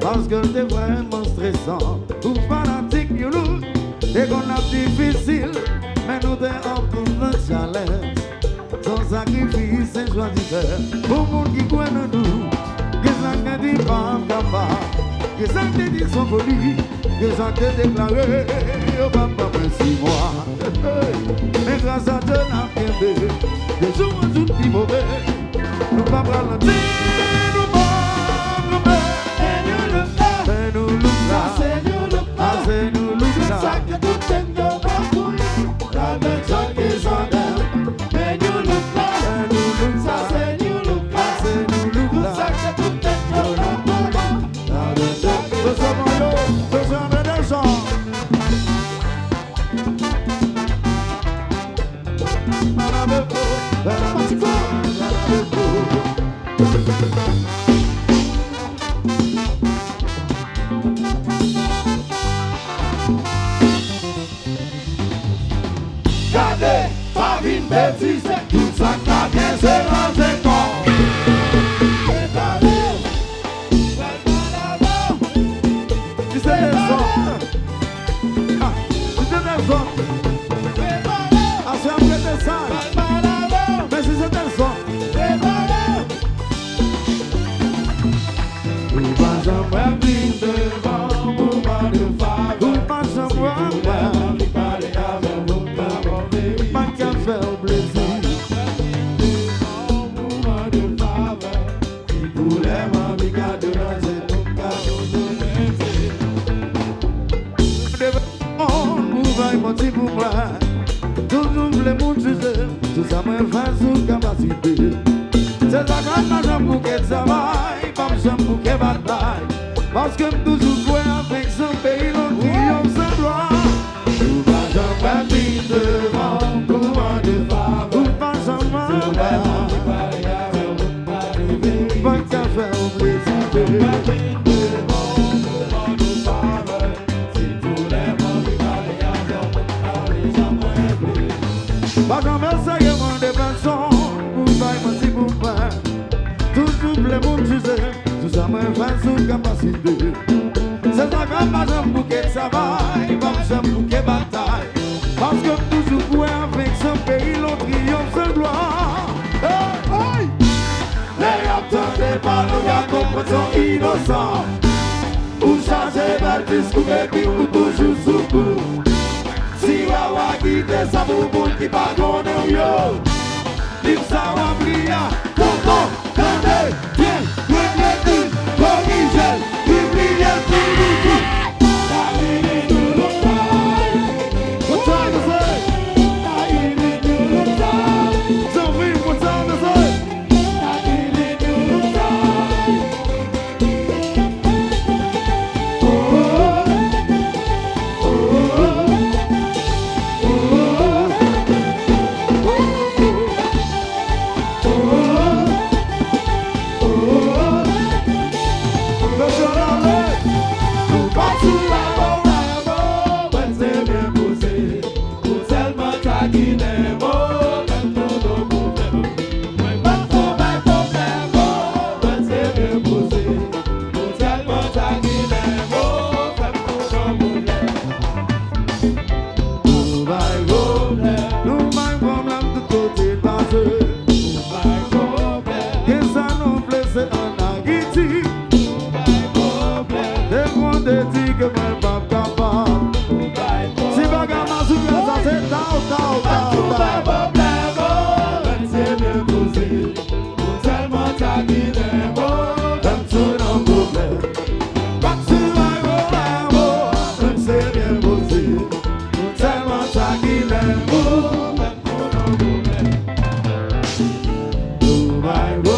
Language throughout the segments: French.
Parce que t'es vraiment stressant. Ou fanatique, you know. T'es qu'on a difficile. Mais nous t'es en de challenge. Sans sacrifice c'est joie d'hiver Pour monde qui croit en nous. Que ça ne dit pas capable Que ça dit sans folie. Que ça déclaré papa merci moi. Mais grâce à Dieu n'a rien de Des jours en mauvais Nous pas prendre la tête Luxembourg. bêtise, tout ça que t'as bien, c'est bel Se sa kan nan pou ket samay Pam jan pou ke batay Paske m de Se zagan pa jan pou ke savay Vam jan pou ke batay. Paske m toujou pou e avek Se peyi lon triyon se gloa. Le yap te depan Ou ya kompon son inosan Ou chaje bel diskou Bepi ou toujou soukou Si wawa gite sa pou moun ki pa konen yo. Lim sa wawa my way.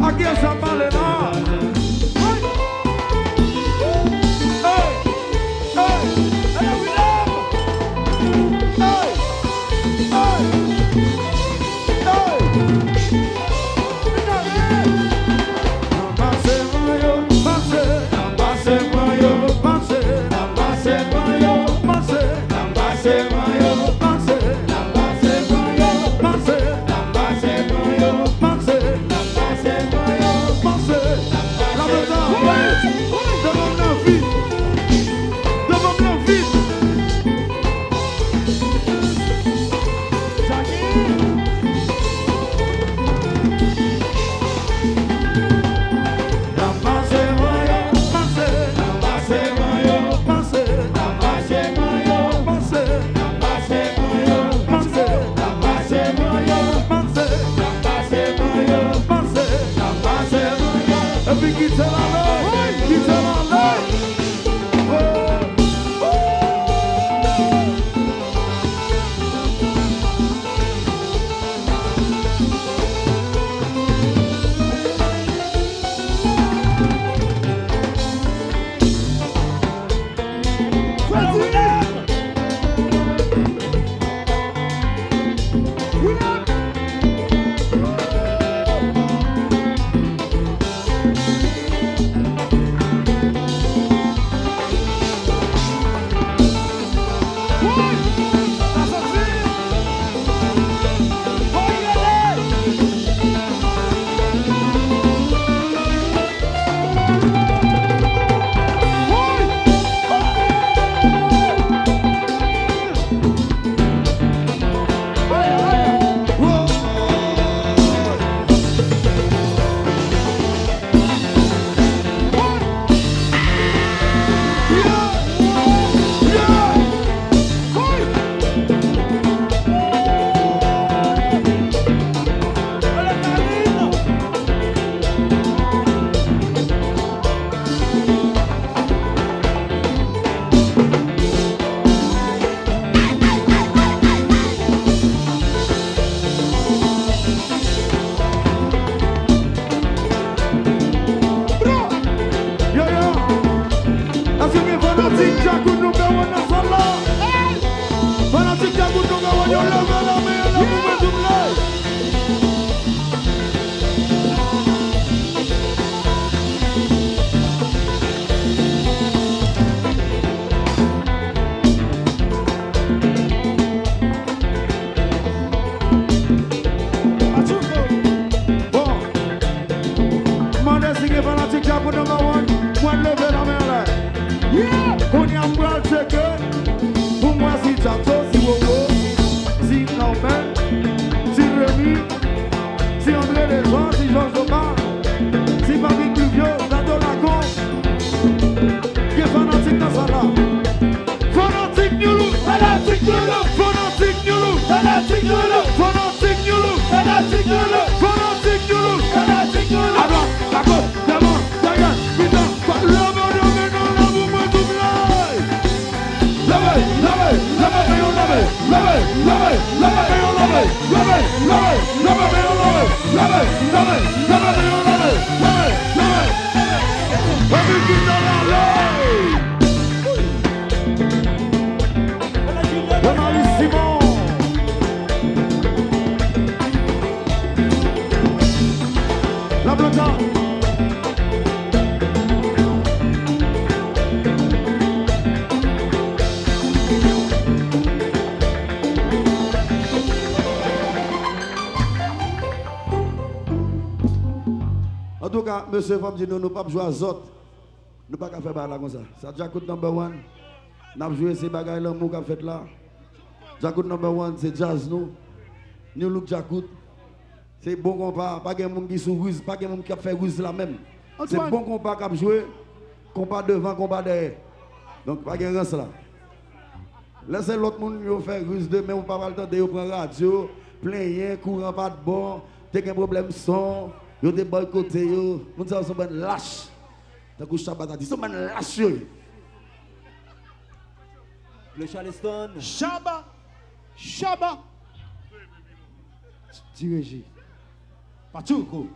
Aqui é São Paulo, Georges Omar, si Patrick qui est fanatique dans ça là. Fanatique Look, Fanatique Look. fanatique Look, Fanatique Look. fanatique New tout cas, monsieur dit nous ne pas jouer à Zot. Nous pas qu'à faire balle comme ça. Ça Jacout number one. Nous avons joué ces bagages là, nous fait là. Jacout number one, c'est jazz nous. New look Jacout. C'est bon compas, pas de monde qui sous ruse, pas de monde qui a fait ruse là même. C'est bon compas qui a joué, compas devant, compas derrière. Donc pas de rance là. Laissez l'autre monde faire ruse de mais on pas le temps de prendre radio, plein courant pas de bon, t'as un problème son, yo te boycotté yo, nous ben lâche. T'as couché Shabbat a dit, sont ben lâche yo. Le Charleston. Chaba, Chaba. Dirigé. Quoi.